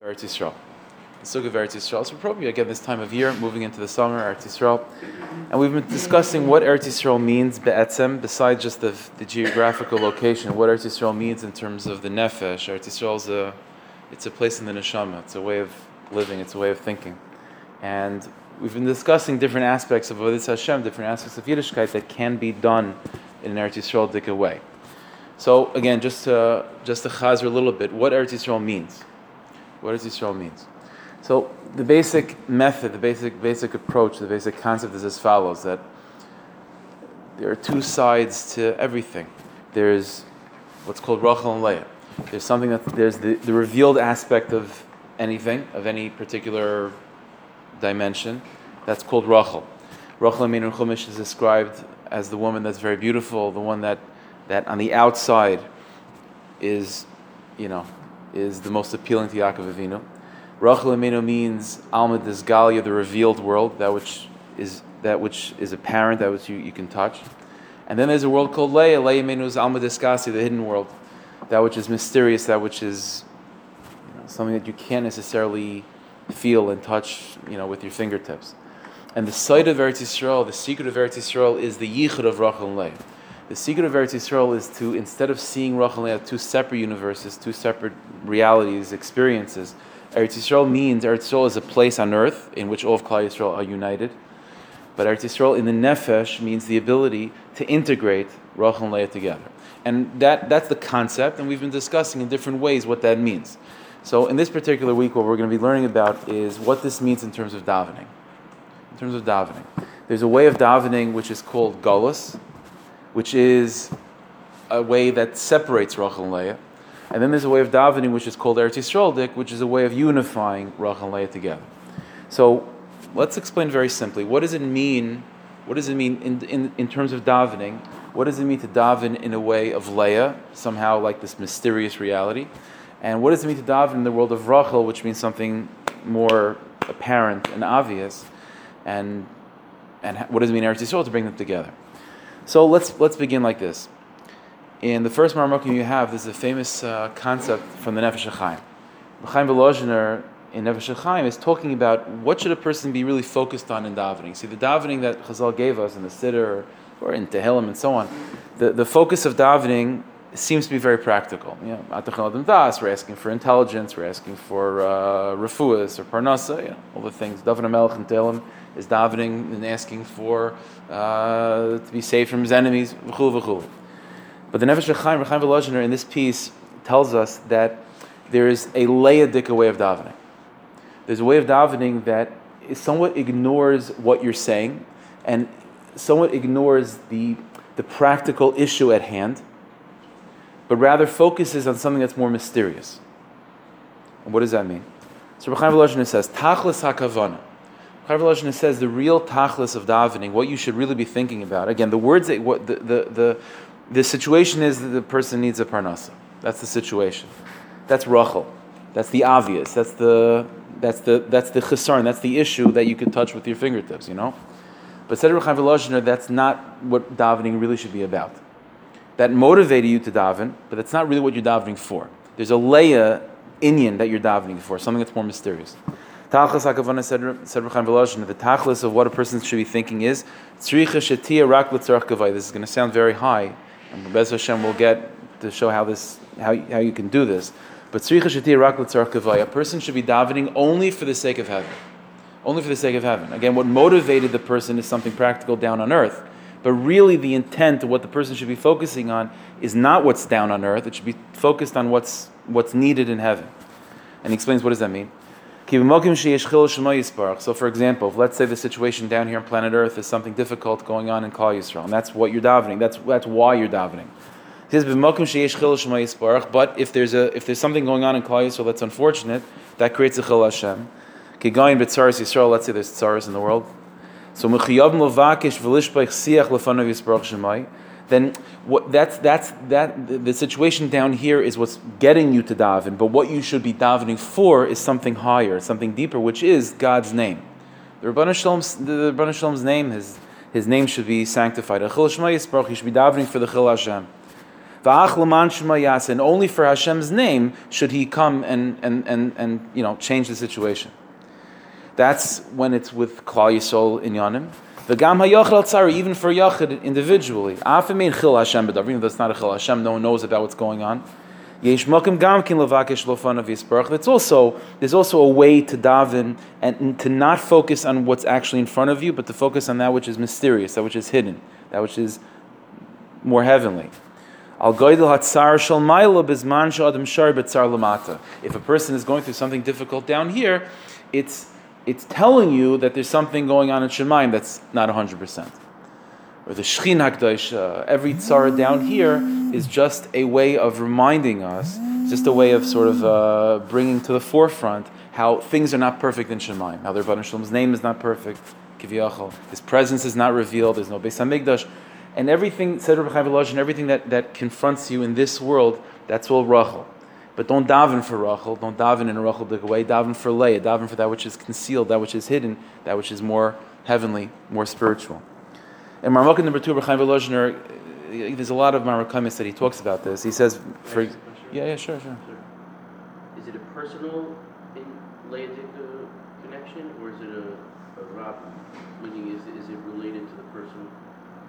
Eretz Yisrael. The Sukkah of Eretz Yisrael. So probably again this time of year, moving into the summer, Eretz Yisrael. And we've been discussing what Eretz Yisrael means, be'etzem, besides just the, the geographical location, what Eretz Yisrael means in terms of the nefesh. Eretz Yisrael is a, it's a place in the neshama. It's a way of living. It's a way of thinking. And we've been discussing different aspects of Avodah Hashem, different aspects of Yiddishkeit that can be done in an Eretz Yisrael dika way. So again, just to, just to chazer a little bit, what Eretz Yisrael means. What does Yisrael means? So the basic method, the basic basic approach, the basic concept is as follows: that there are two sides to everything. There's what's called Rachel and Leah. There's something that there's the, the revealed aspect of anything, of any particular dimension. That's called Rachel. Rachel Aminu Chumash is described as the woman that's very beautiful, the one that, that on the outside is, you know, is the most appealing to Yaakov Avinu. Rachel Aminu means Alma Desgalia, the revealed world, that which is that which is apparent, that which you, you can touch. And then there's a world called Leah. Leah Aminu is Alma Desgasi, the hidden world, that which is mysterious, that which is you know, something that you can't necessarily feel and touch, you know, with your fingertips. And the sight of Eretz Yisrael, the secret of Eretz Yisrael, is the yichud of Rachel and. The secret of Eretz Yisrael is to, instead of seeing Rachel Leah two separate universes, two separate realities, experiences, Eretz Yisrael means Eretz Yisrael is a place on earth in which all of Klal Yisrael are united. But Eretz Yisrael in the nefesh means the ability to integrate Rachel and Leah together. And that, that's the concept, and we've been discussing in different ways what that means. So in this particular week, what we're going to be learning about is what this means in terms of davening. In terms of davening. There's a way of davening which is called galus, which is a way that separates Rachel and Leah. And then there's a way of davening which is called Eretz Yisrael which is a way of unifying Rachel and Leah together. So let's explain very simply. What does it mean? What does it mean in, in, in terms of davening? What does it mean to daven in a way of Leah, somehow like this mysterious reality? And what does it mean to daven in the world of Rachel, which means something more apparent and obvious? And, and what does it mean Eretz Yisrael to bring them together? So let's, let's begin like this. In the first Marmokim you have, there's a famous uh, concept from the Nefesh HaChaim. Chaim Volozhiner in Nefesh HaChaim is talking about what should a person be really focused on in davening. See, the davening that Chazal gave us in the Siddur or in Tehillim and so on, the, the focus of davening seems to be very practical. You know, we're asking for intelligence, we're asking for uh, refuas or parnasa, you know, all the things. Daven Melech and Tehillim is davening and asking for to be saved from his enemies, v'chul v'chul. But the Nefesh HaChaim, Rechaim Volozhiner, in this piece tells us that there is a Leah way of davening. There's a way of davening that somewhat ignores what you're saying and somewhat ignores the, the practical issue at hand, but rather focuses on something that's more mysterious. And what does that mean? So Rechaim Volozhiner says, Tachlis HaKavana. Volozhiner says the real tachlis of davening, what you should really be thinking about. Again, the words that what the, the, the the situation is that the person needs a parnasa. That's the situation. That's rachel. That's the obvious. That's the that's the that's the chesarn. That's the issue that you can touch with your fingertips. You know. But said Volozhiner, that's not what davening really should be about. That motivated you to daven, but that's not really what you're davening for. There's a leia inyan that you're davening for, something that's more mysterious. Tachlis Hakavana said, Rechaim Volozhiner, the tachlis of what a person should be thinking is, Tzricha Shetia Rak This is going to sound very high, and Bez Hashem will get to show how this how, how you can do this. But tzricha shetia rak a person should be davening only for the sake of heaven. Only for the sake of heaven. Again, what motivated the person is something practical down on earth. But really, the intent of what the person should be focusing on is not what's down on earth. It should be focused on what's, what's needed in heaven. And he explains what does that mean. So, for example, let's say the situation down here on planet Earth is something difficult going on in Klal Yisrael, and that's what you're davening. That's that's why you're davening. But if there's a if there's something going on in Klal Yisrael that's unfortunate, that creates a chil Hashem. Yisrael. Let's say there's tsaris in the world. So then what, that's, that's, that, the situation down here is what's getting you to daven, but what you should be davening for is something higher, something deeper, which is God's name. The Rabban Shalom's, the Rabban Shalom's name, his, his name should be sanctified. You should be davening for the Chil Hashem. Shema and only for Hashem's name should he come and, and, and, and you know, change the situation. That's when it's with Klal Yisrael in Yanim. V'gam hayachal tzara, even for Yachid individually. Afemin chil Hashem b'dav, even though not a chil Hashem, no one knows about what's going on. Yesh mokim gam kin levakesh lofan of Yisbarach. It's also, there's also a way to daven and to not focus on what's actually in front of you, but to focus on that which is mysterious, that which is hidden, that which is more heavenly. Al goydel hatzar shal maila bizman shadam shar betzar lamata. If a person is going through something difficult down here, it's it's telling you that there's something going on in Shemaim that's not 100%. Or the Shechin HaKadosh, uh, every tzara down here is just a way of reminding us, just a way of sort of uh, bringing to the forefront how things are not perfect in Shemaim, how their Rebbeinu Shalom's name is not perfect, his presence is not revealed, there's no Beis HaMikdash, and everything, said Rabbi Chaim and everything that, that confronts you in this world, that's all Rachel. But don't daven for Rachel. Don't daven in a Rachel way. Daven for Leah. Daven for that which is concealed, that which is hidden, that which is more heavenly, more spiritual. And Marmukah number two, Rechaim Volozhiner, there's a lot of Marmukah that he talks about this. He says, for yeah, yeah, sure, sure. Is it a personal Leahitic connection, or is it a, a Rab? Meaning, is, is it related to the person?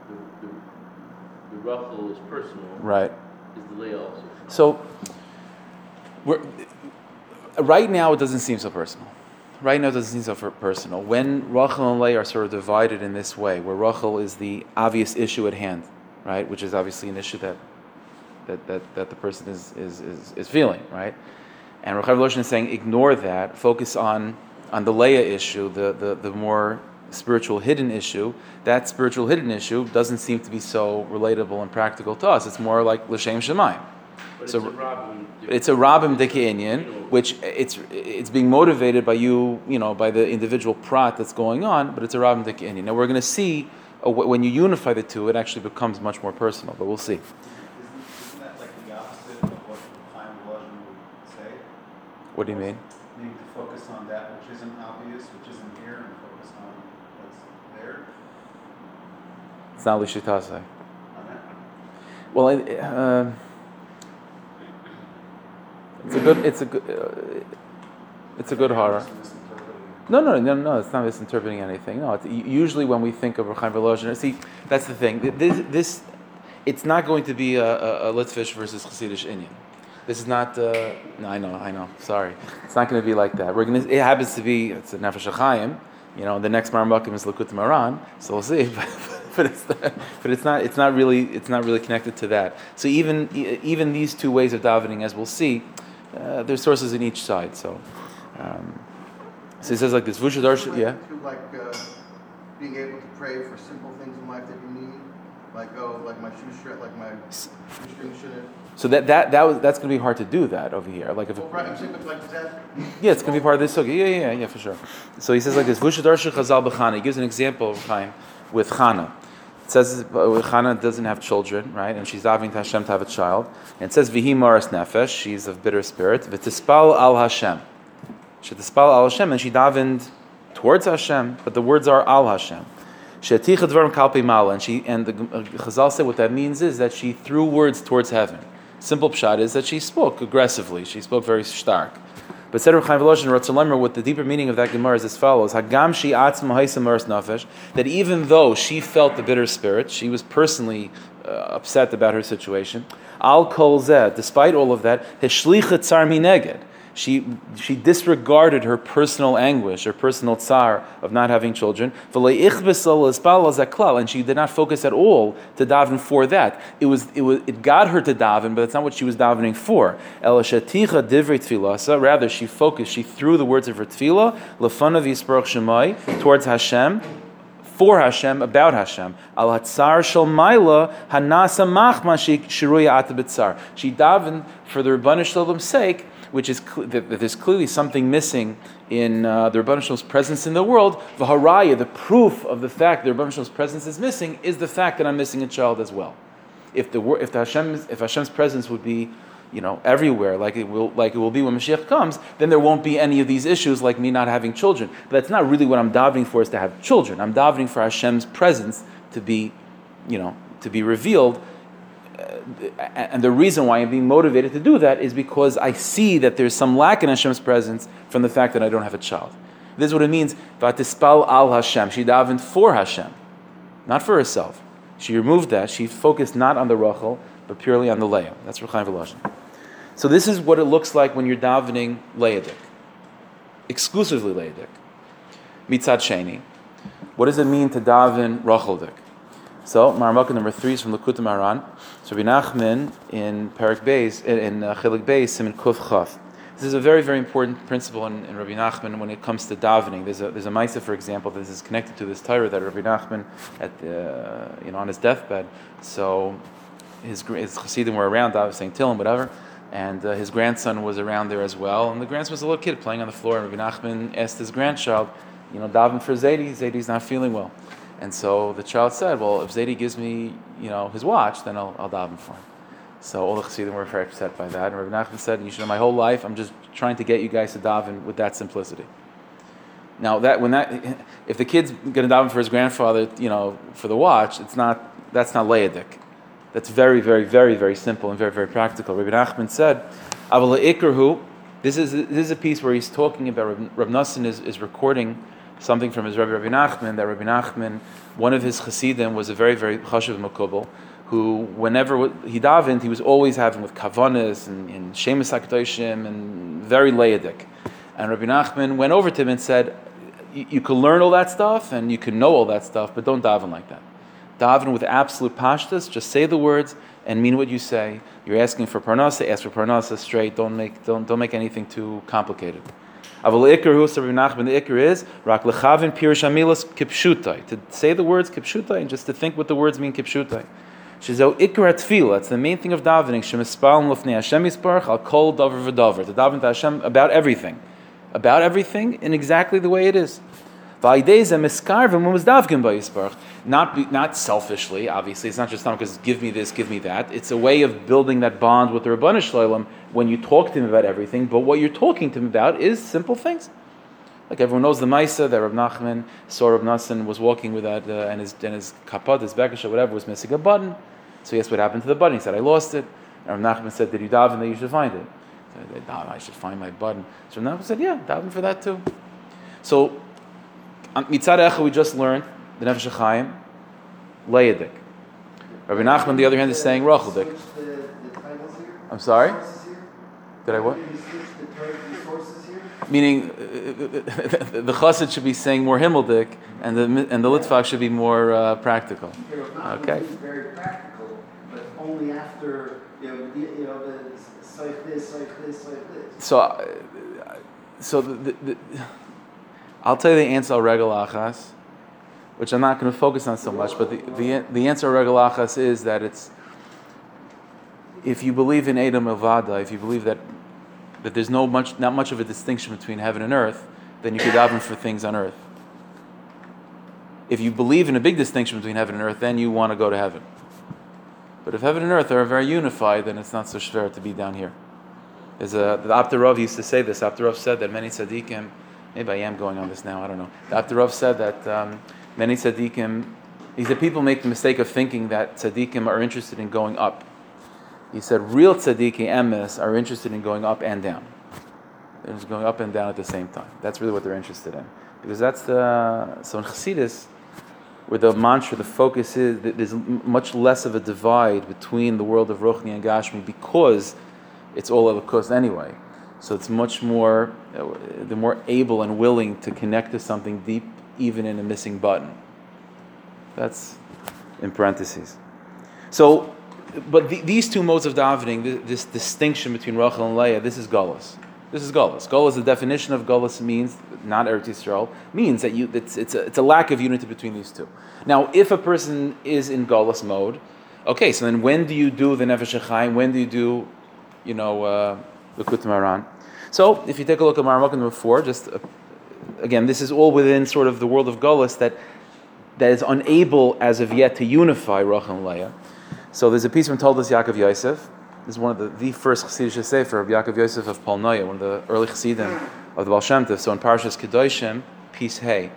The, the, the Rachel is personal. Right. Is the Leah also? So we're, right now, it doesn't seem so personal. Right now, it doesn't seem so personal. When Rachel and Leah are sort of divided in this way, where Rachel is the obvious issue at hand, right, which is obviously an issue that that, that, that the person is, is, is, is feeling, right? And Loshin is saying, ignore that, focus on, on the Leah issue, the, the, the more spiritual hidden issue. That spiritual hidden issue doesn't seem to be so relatable and practical to us. It's more like L'Shem Shemaim. But so, it's a Rabim. It's a Rabim Deke which it's it's being motivated by you, you know, by the individual prat that's going on, but it's a Rabim Deke Now we're going to see uh, when you unify the two, it actually becomes much more personal. But we'll see. Isn't that like the opposite of what Chaim would say? What do you mean? Need to focus on that which isn't obvious, which isn't here, and focus on what's there. It's not Lishitase. Well, I, uh, it's a good. It's a good. Uh, it's a good horror. No, no, no, no. It's not misinterpreting anything. No, usually when we think of Rechaim Volozhin, see, that's the thing. This, this, it's not going to be a, a, a Litvish versus Hasidish Indian. This is not. Uh, no, I know, I know. Sorry, it's not going to be like that. We're going to. It happens to be. It's a Nefesh Chaim. You know, the next Marmakim is Likutei Moharan, so we'll see. but it's not, but it's not. It's not really. It's not really connected to that. So even even these two ways of davening, as we'll see, uh, there's sources in each side. So, um, so he says like this. Vushadarsh, yeah. To like uh, being able to pray for simple things in life that you need, like oh, like my shoe like my shoestring shouldn't. So that that that was that's going to be hard to do that over here. Like if well, right, saying, like that. Yeah, it's going to be part of this Okay, Yeah, yeah, yeah, for sure. So he says like this. Vushadarsh Chazal b'Chana. He gives an example of time with Chana. It says Hannah doesn't have children, right? And she's davening to Hashem to have a child. And it says Vihi Maras Nefesh, she's of bitter spirit. V'tispal al Hashem. She tispal al Hashem, and she davened towards Hashem, but the words are al Hashem. She'aticha dvarim kalpi mala, and she and the uh, Chazal say what that means is that she threw words towards heaven. Simple pshat is that she spoke aggressively. She spoke very stark. But said Chaim Volozhin Ratzalemer, what the deeper meaning of that Gemara is as follows: Hagam shi atzma nafesh. That even though she felt the bitter spirit, she was personally uh, upset about her situation. Al kol zeh, despite all of that, hishlicha tzar mineged she, she disregarded her personal anguish, her personal tsar of not having children. And she did not focus at all to daven for that. It, was, it, was, it got her to daven, but that's not what she was davening for. Rather, she focused, she threw the words of her tefillah, towards Hashem, for Hashem, about Hashem. Al hatzar shel maila hanasa machma shiruya She davened for the Rebbeinu Shalom's sake which is cl- that, that, there's clearly something missing in uh, the Shalom's presence in the world. Vaharaya, the proof of the fact that the Shalom's presence is missing, is the fact that I'm missing a child as well. If the if the Hashem if Hashem's presence would be you know, everywhere, like it will, like it will be when Mashiach comes, then there won't be any of these issues, like me not having children. But that's not really what I'm davening for, is to have children. I'm davening for Hashem's presence to be, you know, to be revealed Uh, and the reason why I'm being motivated to do that is because I see that there's some lack in Hashem's presence from the fact that I don't have a child. This is what it means. Vatispal al Hashem. She davened for Hashem, not for herself. She removed that. She focused not on the Rachel, but purely on the Leah. That's Rechaim Volozhin. So this is what it looks like when you're davening Leadik, exclusively Leadik. Mitzad Sheni. What does it mean to daven Racheldik? So, Maramaka number three is from Likutei Moharan. So, Rabbi Nachman in Parak Beis, in, uh, Chilik Beis, in Kuf Chaf. This is a very, very important principle in, in Rabbi Nachman when it comes to davening. There's a, there's a Maisa, for example, that is connected to this Torah that Rabbi Nachman, at the, you know, on his deathbed, so his, his Chassidim were around, I was saying Tillim, whatever, and uh, his grandson was around there as well. And the grandson was a little kid playing on the floor, and Rabbi Nachman asked his grandchild, you know, daven for Zaidi, Zaidi's not feeling well. And so the child said, well, if Zaidi gives me, you know, his watch, then I'll, I'll daven for him. So all the Chassidim were very upset by that. And Rabbi Nachman said, you should know my whole life, I'm just trying to get you guys to daven with that simplicity. Now that when that if the kid's going to daven for his grandfather, you know, for the watch, it's not that's not layadik. That's very, very, very, very simple and very, very practical. Rabbi Nachman said, "Aval ikrhu." This is this is a piece where he's talking about Rabbi Nassim is, is recording something from his Rabbi Rabbi Nachman that Rabbi Nachman, one of his chassidim, was a very, very chashuv makubal, who whenever he davened, he was always having with kavanas and, and shemus hakdoshim and very layadik. And Rabbi Nachman went over to him and said, "You can learn all that stuff and you can know all that stuff, but don't daven like that. Daven with absolute pashtas. Just say the words and mean what you say. You're asking for parnasa, ask for parnasa straight. Don't make don't don't make anything too complicated." Aval ikr hu Rabbi Nachman. The ikr is rak lechavin pirush amilas kipshutai. To say the words kipshutai and just to think what the words mean kipshutai. Shizo ikra tefillah. It's the main thing of davening. Shemispal lufnei Hashem yisparach al kol davar v'davar. To daven to Hashem about everything, about everything in exactly the way it is. Not, be, not selfishly, obviously. It's not just because give me this, give me that. It's a way of building that bond with the Rabbanu Shalom when you talk to him about everything. But what you're talking to him about is simple things. Like everyone knows the Maisa that Rab Nachman saw Rab Nassan was walking with that, uh, and his and his kapad, his bekasha, whatever, was missing a button. So he asked what happened to the button. He said, I lost it. And Rab Nachman said, Did you daven that you should find it? He said, I should find my button. So Rab Nachman said, Yeah, daven for that too. So Mitzad Echa, we just learned the Nefesh Chaim, Leyadik. Rabbi Nachman, on the other hand, is saying Racheldik. I'm sorry? Did I what? Meaning, uh, the chassid should be saying more himmeldik, and the and the litvak should be more uh, practical. Okay. Very practical, but only after you know, you know, the, like this, like this, like this. So, uh, so the, the, the, I'll tell you the answer al regel achas, which I'm not going to focus on so much, but the, the, the answer al regel achas is that it's if you believe in Adam Avada, if you believe that that there's no much not much of a distinction between heaven and earth, then you could daven for things on earth. If you believe in a big distinction between heaven and earth, then you want to go to heaven. But if heaven and earth are very unified, then it's not so schwer to be down here. There's a, the Abderov used to say this. Abderov said that many tzaddikim, maybe I am going on this now, I don't know. The Abderov said that um, many tzaddikim, he said people make the mistake of thinking that tzaddikim are interested in going up. He said real tzaddikim emes are interested in going up and down. They're just going up and down at the same time. That's really what they're interested in. Because that's the, so in Chassidus, where the mantra, the focus is, there's much less of a divide between the world of Ruchni and Gashmi because it's all of a course anyway. So it's much more, uh, they're more able and willing to connect to something deep, even in a missing button. That's in parentheses. So, but the, these two modes of davening, this distinction between Rachel and Leah, this is Gullus. This is Gullus. Gullus, the definition of Gullus means, not Eretz Yisrael, means that you, it's, it's, a, it's a lack of unity between these two. Now, if a person is in Gullus mode, okay, so then when do you do the Nefesh Chaim? When do you do, you know, uh, the Kut Maran? So, if you take a look at Marmuk number four, just uh, again, this is all within sort of the world of Gullus that, that is unable as of yet to unify Rachel and Leah. So there's a piece from Toldos Yaakov Yosef. This is one of the, the first Chassidish Sefer of Yaakov Yosef of Polnoya, one of the early Chassidim of the Baal Shem Tov. So in Parashas Kedoshim, piece Hey,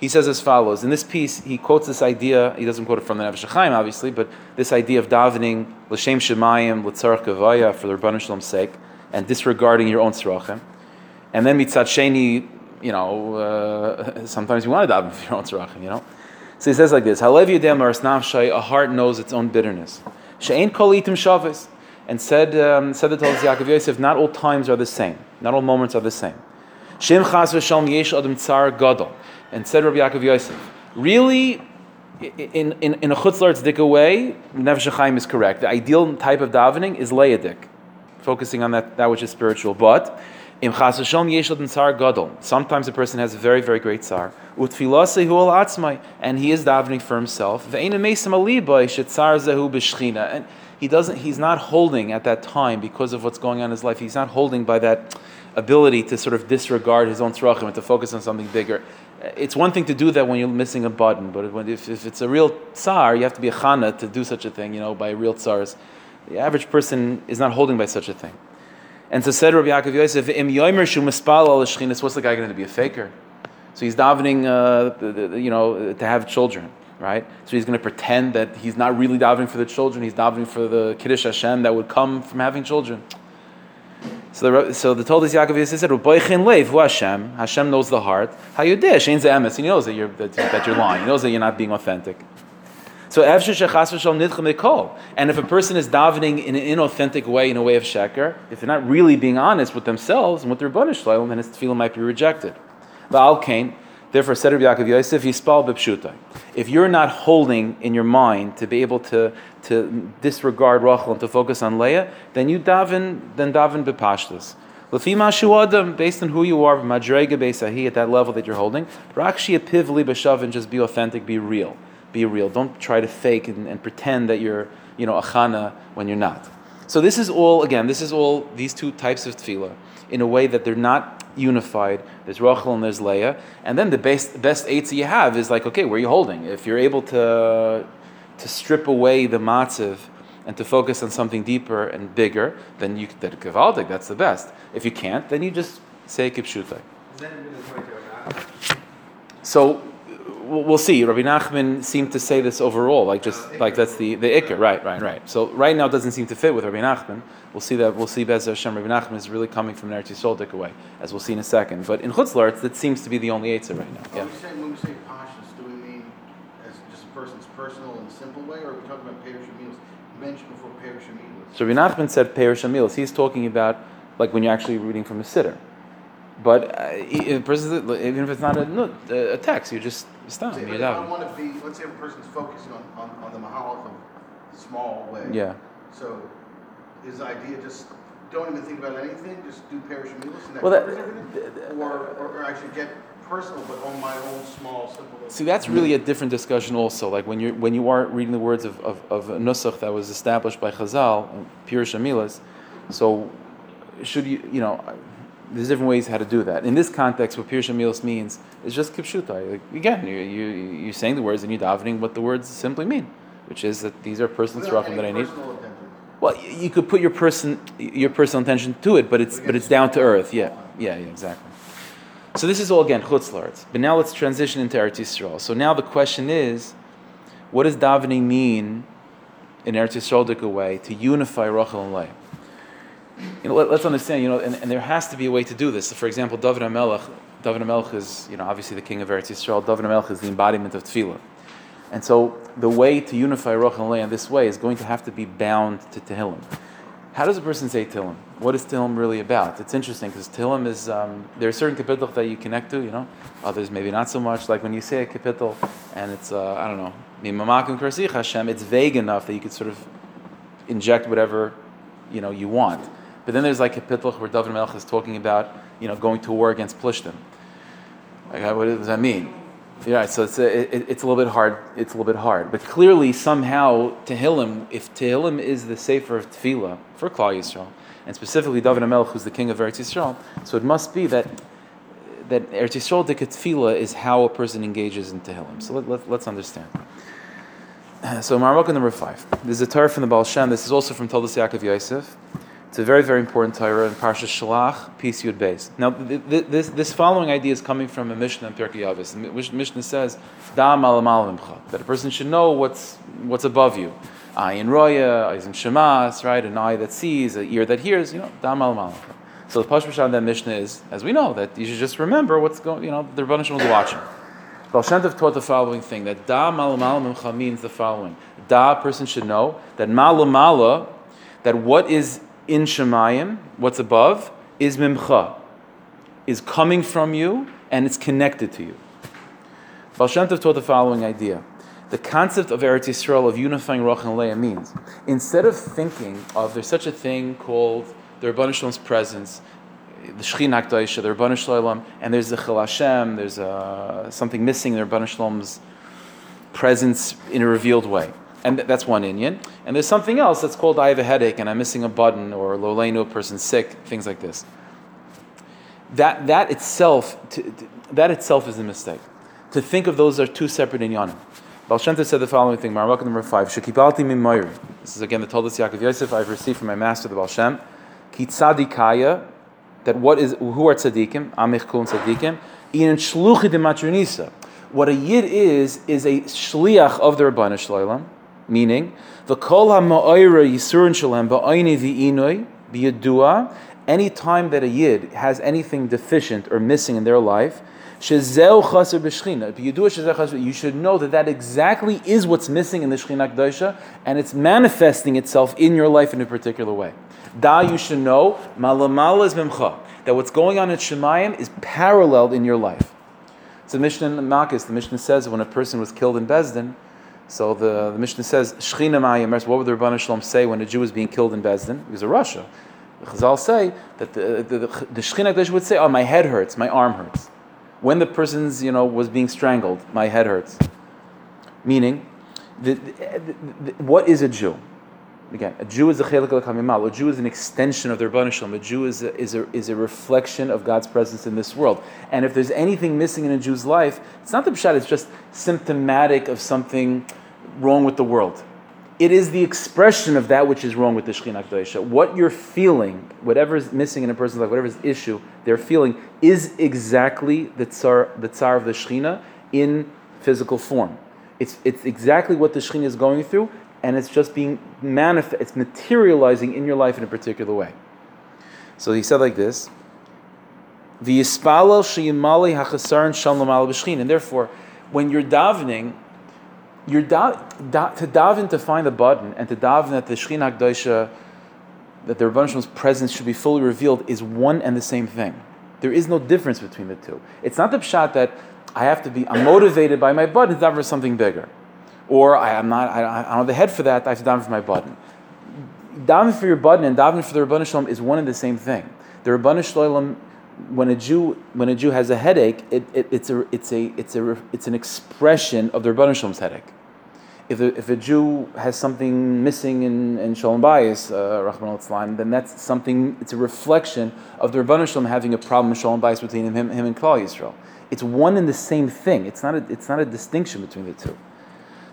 he says as follows. In this piece, he quotes this idea. He doesn't quote it from the Nefesh Chaim, obviously, but this idea of davening l'shem shemayim l'tzarach kavaya for the Rebbeinu Shalom's sake, and disregarding your own tzrachim. And then mitzat sheni, you know, uh, sometimes you want to daven for your own tzrachim, you know. So he says like this: Halev yedem arsnav shay. A heart knows its own bitterness. She'ein kol itim shavis. And said, um, said the Talmud Yaakov Yosef, not all times are the same. Not all moments are the same. Shem chas v'shalom yesh adam tsar gadol. And said Rabbi Yaakov Yosef, really, in, in, in a chutzlar tzedikah way, Nefesh is correct. The ideal type of davening is leyadik, focusing on that, that which is spiritual. But im chas adam tsar gadol. Sometimes a person has a very, very great tsar. Atzmai. And he is davening for himself. Ve'ein mesim aliba shetzar zehu b'shchina. And he doesn't he's not holding at that time because of what's going on in his life he's not holding by that ability to sort of disregard his own tzrachim and to focus on something bigger it's one thing to do that when you're missing a button but if, if it's a real tsar you have to be a chana to do such a thing you know by real tsars the average person is not holding by such a thing and so said Rabbi Yaakov Yosef what's the guy going to be a faker so he's davening uh, you know to have children right? So he's going to pretend that he's not really davening for the children, he's davening for the Kiddush Hashem that would come from having children. So the, so the Toldos Yaakov Yosef said, "Uboichin leiv hu Hashem. Hashem knows the heart. How you dish? He knows that you're that, you're lying. He knows that you're not being authentic. So and if a person is davening in an inauthentic way, in a way of sheker, if they're not really being honest with themselves and with their banish then his tefillah might be rejected. Va'al kain. Therefore, said Rabbi Yaakov Yosef, Yispal b'pshutai. If you're not holding in your mind to be able to, to disregard Rachel and to focus on Leah, then you daven, then daven b'pashtas. Lefima adam, based on who you are, madrega beisahi, at that level that you're holding, rakshi pivli b'shavin, just be authentic, be real. Be real. Don't try to fake and, and pretend that you're, you know, achana when you're not. So this is all, again, this is all these two types of tefillah in a way that they're not unified. There's Rachel and there's Leah. And then the best, best eights you have is like, okay, where are you holding? If you're able to, to strip away the matziv and to focus on something deeper and bigger, then you that that's the best. If you can't, then you just say Kipshutai. So we'll see. Rabbi Nachman seemed to say this overall, like just like that's the the ikr, right, right, right. So right now it doesn't seem to fit with Rabbi Nachman. We'll see that. We'll see Bez Hashem. Rabbi Nachman is really coming from an Eretz away, as we'll see in a second. But in Chutzlar, that seems to be the only Eitzah right now. Yeah. When we say when we say pashas, do we mean as just a person's personal and simple way, or are we talking about Perish You mentioned before Perish So Rabbi Nachman said Perish He's talking about like when you're actually reading from a siddur. But uh, even if it's not a, a text, you just stop. If I want to be, let's say a person's focusing on, on, on the Mahalach of small way. Yeah. So his idea just don't even think about anything, just do parish and that well, that, or, or, or I should get personal, but on my own small, simple. See, that's really a different discussion. Also, like when you when you are reading the words of of, of a nusach that was established by Chazal, Pirush Amilas, so should you you know there's different ways how to do that. In this context, what Pirush Amilis means is just kipshutai. Like, again, you, you, you're saying the words and you're davening what the words simply mean, which is that these are personal tzrachim that I need. Well, you could put your person your personal intention to it, but it's but it's down to earth. Yeah, yeah, yeah exactly. So this is all again chutzlarts. But now let's transition into Eretz Yisrael. So now the question is, what does davening mean in Eretz Yisrael way to unify Rachel and Leah? You know, let, us understand, you know, and, and, there has to be a way to do this. So for example, David HaMelech, David HaMelech is, you know, obviously the king of Eretz Yisrael. David HaMelech is the embodiment of tefillah. And so the way to unify Roch and Leah in this way is going to have to be bound to Tehillim. How does a person say Tehillim? What is Tehillim really about? It's interesting because Tehillim is, um, there are certain kapitals that you connect to, you know, others maybe not so much. Like when you say a kapitel and it's, uh, I don't know, Mimamakim Krasich Hashem, it's vague enough that you could sort of inject whatever, you know, you want. But then there's like a pitloch where David Melch is talking about, you know, going to war against Plishtim. Like, what does that mean? Yeah, so it's a, it, it's a little bit hard. It's a little bit hard, but clearly somehow Tehillim, if Tehillim is the sefer of Tefillah for Klal Yisrael, and specifically David Melch, who's the king of Eretz Yisrael, so it must be that that Eretz Yisrael de Tefillah is how a person engages in Tehillim. So let, let, let's understand. So Marmukah number five. This is a Torah from the Baal Shem. This is also from Toldos Yaakov Yosef. It's a very, very important Torah in Parsha Shalach, Peace Yud Beis. Now, th- th- this, this following idea is coming from a Mishnah in Pirkei Avos. The Mishnah says, that a person should know what's, what's above you. Ayin roya, ayin shemas, right? An eye that sees, an ear that hears, you know, da malamal mimcha. So the Pashto on that Mishnah is, as we know, that you should just remember what's going, you know, the Rebbeinu is watching. Baal Shem taught the following thing, that da malamal mimcha means the following. Da, person should know that malamala, that what is in Shemayim, what's above, is mimcha, is coming from you and it's connected to you. Baal taught the following idea. The concept of Eretz Yisrael, of unifying Roch and Leah, means instead of thinking of there's such a thing called the Rebbeinu Shalom's presence, the Shechina Akdaisha, the Rebbeinu Shalom, and there's the Chil Hashem, there's uh, something missing in the Rebbeinu Shalom's presence in a revealed way. And th- that's one Indian. And there's something else that's called I have a headache and I'm missing a button or Lolenu, a sick, things like this. That, that, itself, that itself is a mistake. To think of those as two separate inyanim. Baal said the following thing, Maramaka number five, Shekibalti min Moiri. This is again the Toldos Yaakov Yosef I've received from my master, the Baal Shem. Ki tzadikaya, that what is, who are tzadikim, amich kul tzadikim, in shluchi de matronisa. What a yid is, is a shliach of the Rabbanu Shalom, meaning, the kol ha-ma'ayra yisurin shalem ba'ayni v'inoi b'yadua, any time that a yid has anything deficient or missing in their life, chaser you should know that that exactly is what's missing in the Shechina Kedosha, and it's manifesting itself in your life in a particular way. Da, you should know, that what's going on in Shemayim is paralleled in your life. The Mishnah Makis. The Mishnah says when a person was killed in Bezdin, so the, the Mishnah says, Shechina what would the Rabbanah Shalom say when a Jew was being killed in Bezdin? He was a Russia. The Chazal say that the, the, the, the would say, oh, my head hurts, my arm hurts. When the person's, you know, was being strangled, my head hurts. Meaning, the, the, what is a Jew? Again, a Jew is a chelik al A Jew is an extension of the Rebbeinu Shalom. A Jew is a, is, a, is a reflection of God's presence in this world. And if there's anything missing in a Jew's life, it's not the pshat, it's just symptomatic of something wrong with the world. It is the expression of that which is wrong with the Shekhinah Kedosha. What you're feeling, whatever is missing in a person's life, whatever is issue they're feeling, is exactly the tsar, the tsar of the Shekhinah in physical form. It's, it's exactly what the Shekhinah is going through, and it's just being manifest, it's materializing in your life in a particular way. So he said like this. And therefore, when you're davening, you're da- da- to daven to find the button and to daven that the Shechin HaKdosha, that the Rebbeinu Shalom's presence should be fully revealed is one and the same thing. There is no difference between the two. It's not the pshat that I have to be, I'm motivated by my button to daven for something bigger. Or I, am not, I, I don't have the head for that, I have to daven for my button. Davening for your button and davening for the Rebbeinu Shalom is one and the same thing. The Rebbeinu Shalom, when a Jew when a Jew has a headache, it, it, it's a it's a it's a it's an expression of the Rebbeinu Shalom's headache. If a, if a Jew has something missing in, in Shalom Bayis, uh, Rahman al then that's something, it's a reflection of the Rebbeinu Shalom having a problem in Shalom Bayis between him, him and Klal Yisrael. It's one and the same thing. It's not a, it's not a distinction between the two.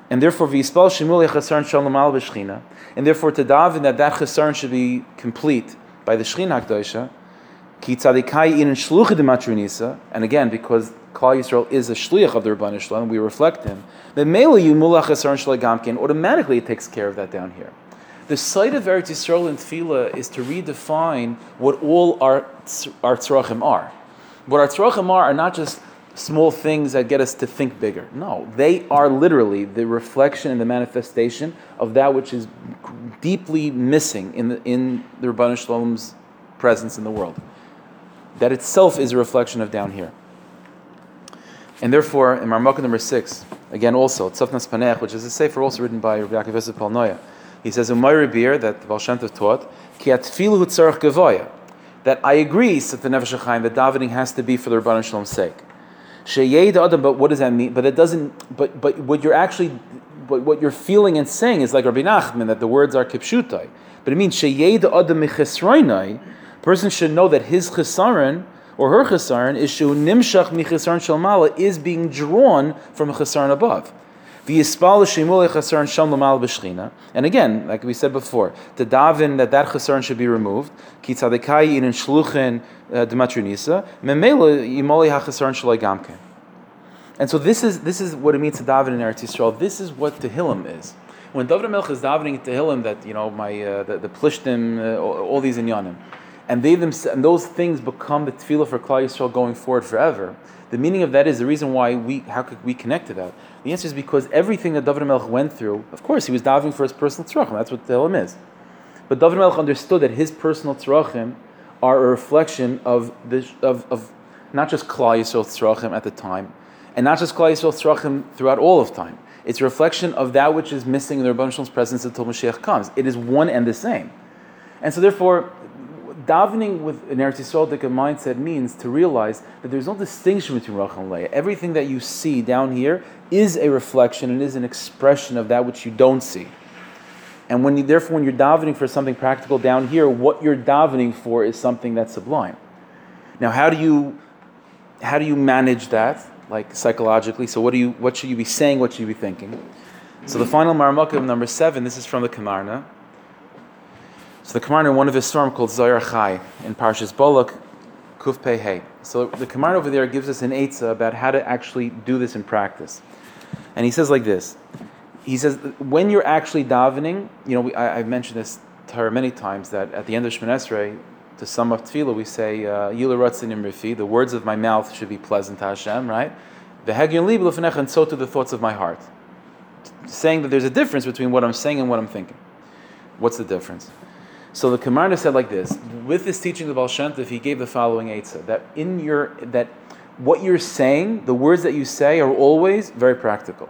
And therefore, v'yispal shemul chasaron shalom al b'shchina. And therefore, to daven that that chasaron should be complete by the Shechina Hakdosha, ki tzadikai in shluchid matronisa. And again, because Klal Yisrael is a shliach of the Rebbeinu Shalom, we reflect him. The mele yumulach chasaron shlegamkin. Automatically, it takes care of that down here. The site of Eretz Yisrael in Tefillah is to redefine what all our our are. What our tzrachim are are not just small things that get us to think bigger. No, they are literally the reflection and the manifestation of that which is deeply missing in the in the Rebbeinu Shalom's presence in the world. That itself is a reflection of down here. And therefore, in Marmukah number six, again also, Tzafnas Panech, which is a sefer also written by Rabbi Yaakov Yosef he says Moira Bir that the Baal taught, Ki atfilu tzarech gavoya, that I agree, said the Nefesh HaChaim, that davening has to be for the Rebbeinu Shalom's sake. Sheyei Adam, but what does that mean? But it doesn't. But but what you're actually, what, what you're feeling and saying is like Rabbi Nachman that the words are kipshutai. But it means Sheyei Adam michesroinai. Person should know that his chesaron or her chesaron is shu nimshach michesaron shalmala is being drawn from a chesaron above. And again, like we said before, to daven that that chasaron should be removed. Shluchin uh. And so this is this is what it means to daven in Eretz Yisrael. This is what Tehillim is. When David Melch is davening Tehillim, that you know my uh, the, the plishtim, uh, all, all these inyanim, and they and those things become the tefillah for Klal Yisrael going forward forever. The meaning of that is the reason why we how could we connect to that. The answer is because everything that David Melch went through, of course, he was davening for his personal tzrachim. That's what Tehillim is. But David Melch understood that his personal tzrachim are a reflection of the of, of not just Klal Yisrael tzrachim at the time and not just Klal Yisrael Tzrachim throughout all of time. It's a reflection of that which is missing in the Rebbe Shalom's presence until Mashiach comes. It is one and the same. And so therefore, davening with an Eretz Yisrael mindset means to realize that there's no distinction between Rachel and Leah. Everything that you see down here is a reflection and is an expression of that which you don't see. And when you, therefore, when you're davening for something practical down here, what you're davening for is something that's sublime. Now, how do you how do you manage that? like psychologically. So what do you what should you be saying? What should you be thinking? So the final Marmukah number seven. This is from the Kamarna. So the Kamarna, one of his storm called Zoyar Chai in Parshas Bolok, Kuf Pei Hey. So the Kamarna over there gives us an eitzah about how to actually do this in practice, and he says like this. He says when you're actually davening, you know, we, I, have mentioned this to her many times that at the end of Shemon Esrei, to sum up tefillah, we say uh, Yila Ratzin Imrifi. The words of my mouth should be pleasant to Hashem, right? The Hegyon Lib and so to the thoughts of my heart. Saying that there's a difference between what I'm saying and what I'm thinking. What's the difference? So the Kamarna said like this: with this teaching of Baal Shem he gave the following eitzah that in your that what you're saying, the words that you say, are always very practical,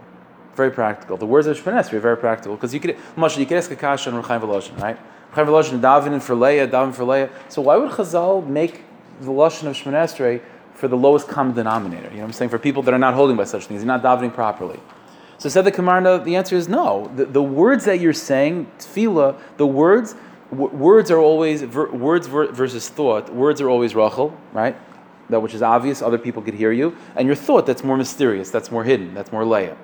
very practical. The words of Shemon are very practical because you could, you could ask a kasha on Rechaim Voloshin, right? Chaim Lashon davening for Leah, davening for Leah. So why would Chazal make the Lashon of Shemon Esrei for the lowest common denominator? You know what I'm saying? For people that are not holding by such things, you're not davening properly. So said the Kamarna, the answer is no. The, the words that you're saying, tefillah, the words, w- words are always, ver, words ver, versus thought, words are always rachel, right? That which is obvious, other people could hear you. And your thought, that's more mysterious, that's more hidden, that's more Leah.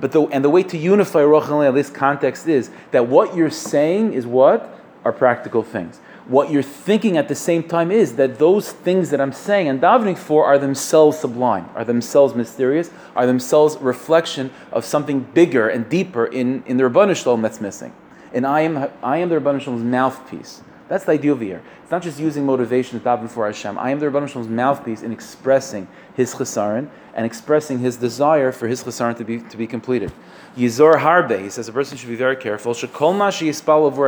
But the, and the way to unify Rachel and Leah, this context is that what you're saying is what? are practical things. What you're thinking at the same time is that those things that I'm saying and davening for are themselves sublime, are themselves mysterious, are themselves reflection of something bigger and deeper in, in the Rabbanu Shalom that's missing. And I am, I am the Rabbanu Shalom's mouthpiece. That's the idea of here. It's not just using motivation to daven for Hashem. I am the Rabbanu Shalom's mouthpiece in expressing his chesaron and expressing his desire for his chesaron to be, to be completed. Yizor harbe, he says a person should be very careful. Shekol ma sheyispal over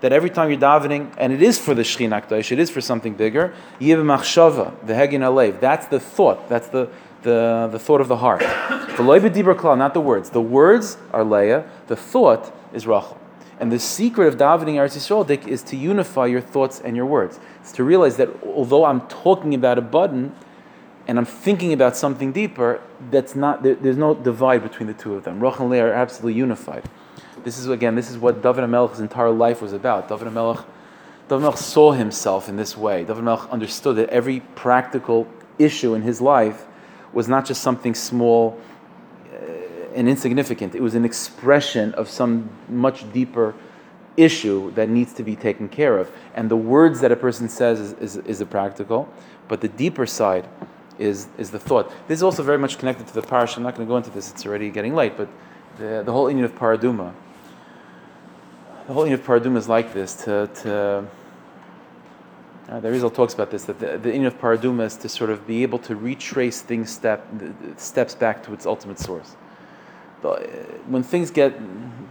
that every time you're davening, and it is for the Shechina Akdosh, it is for something bigger, Yiv Machshava, the Hegin Alev, that's the thought, that's the, the, the thought of the heart. not the words. The words are Leah, the thought is Rachel. And the secret of davening Eretz Yisrael is to unify your thoughts and your words. It's to realize that although I'm talking about a button, and I'm thinking about something deeper, that's not there, there's no divide between the two of them. Rachel and Leah are absolutely unified. This is again, this is what David HaMelech's entire life was about. David HaMelech, David HaMelech saw himself in this way. David HaMelech understood that every practical issue in his life was not just something small and insignificant. It was an expression of some much deeper issue that needs to be taken care of. And the words that a person says is, is, is a practical, but the deeper side is, is the thought. This is also very much connected to the parish. I'm not going to go into this, it's already getting late, but the, the whole Indian of Paraduma the whole union of Paradum is like this. To, to uh, the Rizal talks about this that the, the of Paraduma is to sort of be able to retrace things step steps back to its ultimate source. Uh, when things get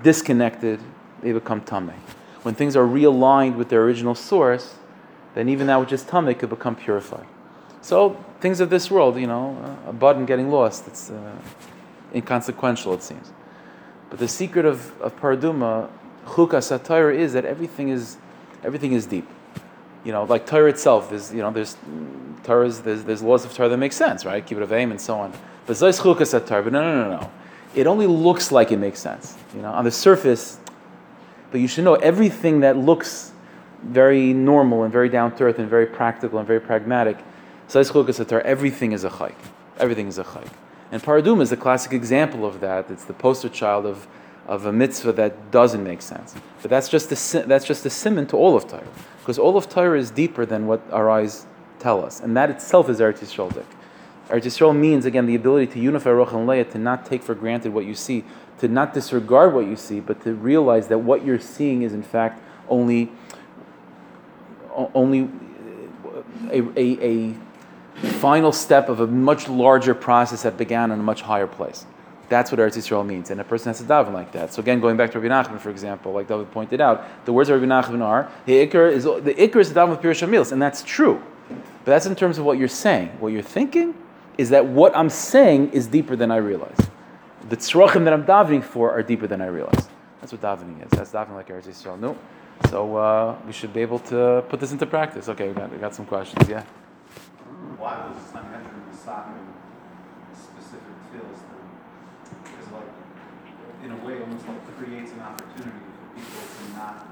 disconnected, they become tame. When things are realigned with their original source, then even that which is tame could become purified. So things of this world, you know, a button getting lost, it's uh, inconsequential, it seems. But the secret of, of Paraduma chukas Torah is that everything is everything is deep. You know, like Torah itself, there's you know there's Torah's there's, there's laws of Torah that make sense, right? It of aim and so on. But zayis chukas Torah, but no, no, no, no. It only looks like it makes sense. You know, on the surface. But you should know everything that looks very normal and very down to earth and very practical and very pragmatic. Torah, everything is a chayk. Everything is a chayk. And Paraduma is a classic example of that. It's the poster child of, of a mitzvah that doesn't make sense. But that's just si- that's just a simon to all of Torah. Because all of Torah is deeper than what our eyes tell us. And that itself is Eretz Yisrael. Eretz Yisrael means, again, the ability to unify Ruach and Leah, to not take for granted what you see, to not disregard what you see, but to realize that what you're seeing is, in fact, only, only a, a, a final step of a much larger process that began in a much higher place. That's what Eretz Yisrael means, and a person has to daven like that. So again, going back to Rabbi Nachman, for example, like David pointed out, the words of Rabbi Nachman are the ikr is the ikr is the daven with Pirush and that's true. But that's in terms of what you're saying. What you're thinking is that what I'm saying is deeper than I realize. The tzrochim that I'm davening for are deeper than I realize. That's what davening is. That's davening like Eretz Yisrael. No. So uh, we should be able to put this into practice. Okay, we got, we got some questions. Yeah. Why was Sanhedrin deciding specific then? Because like, in a way, almost like creates an opportunity for people to not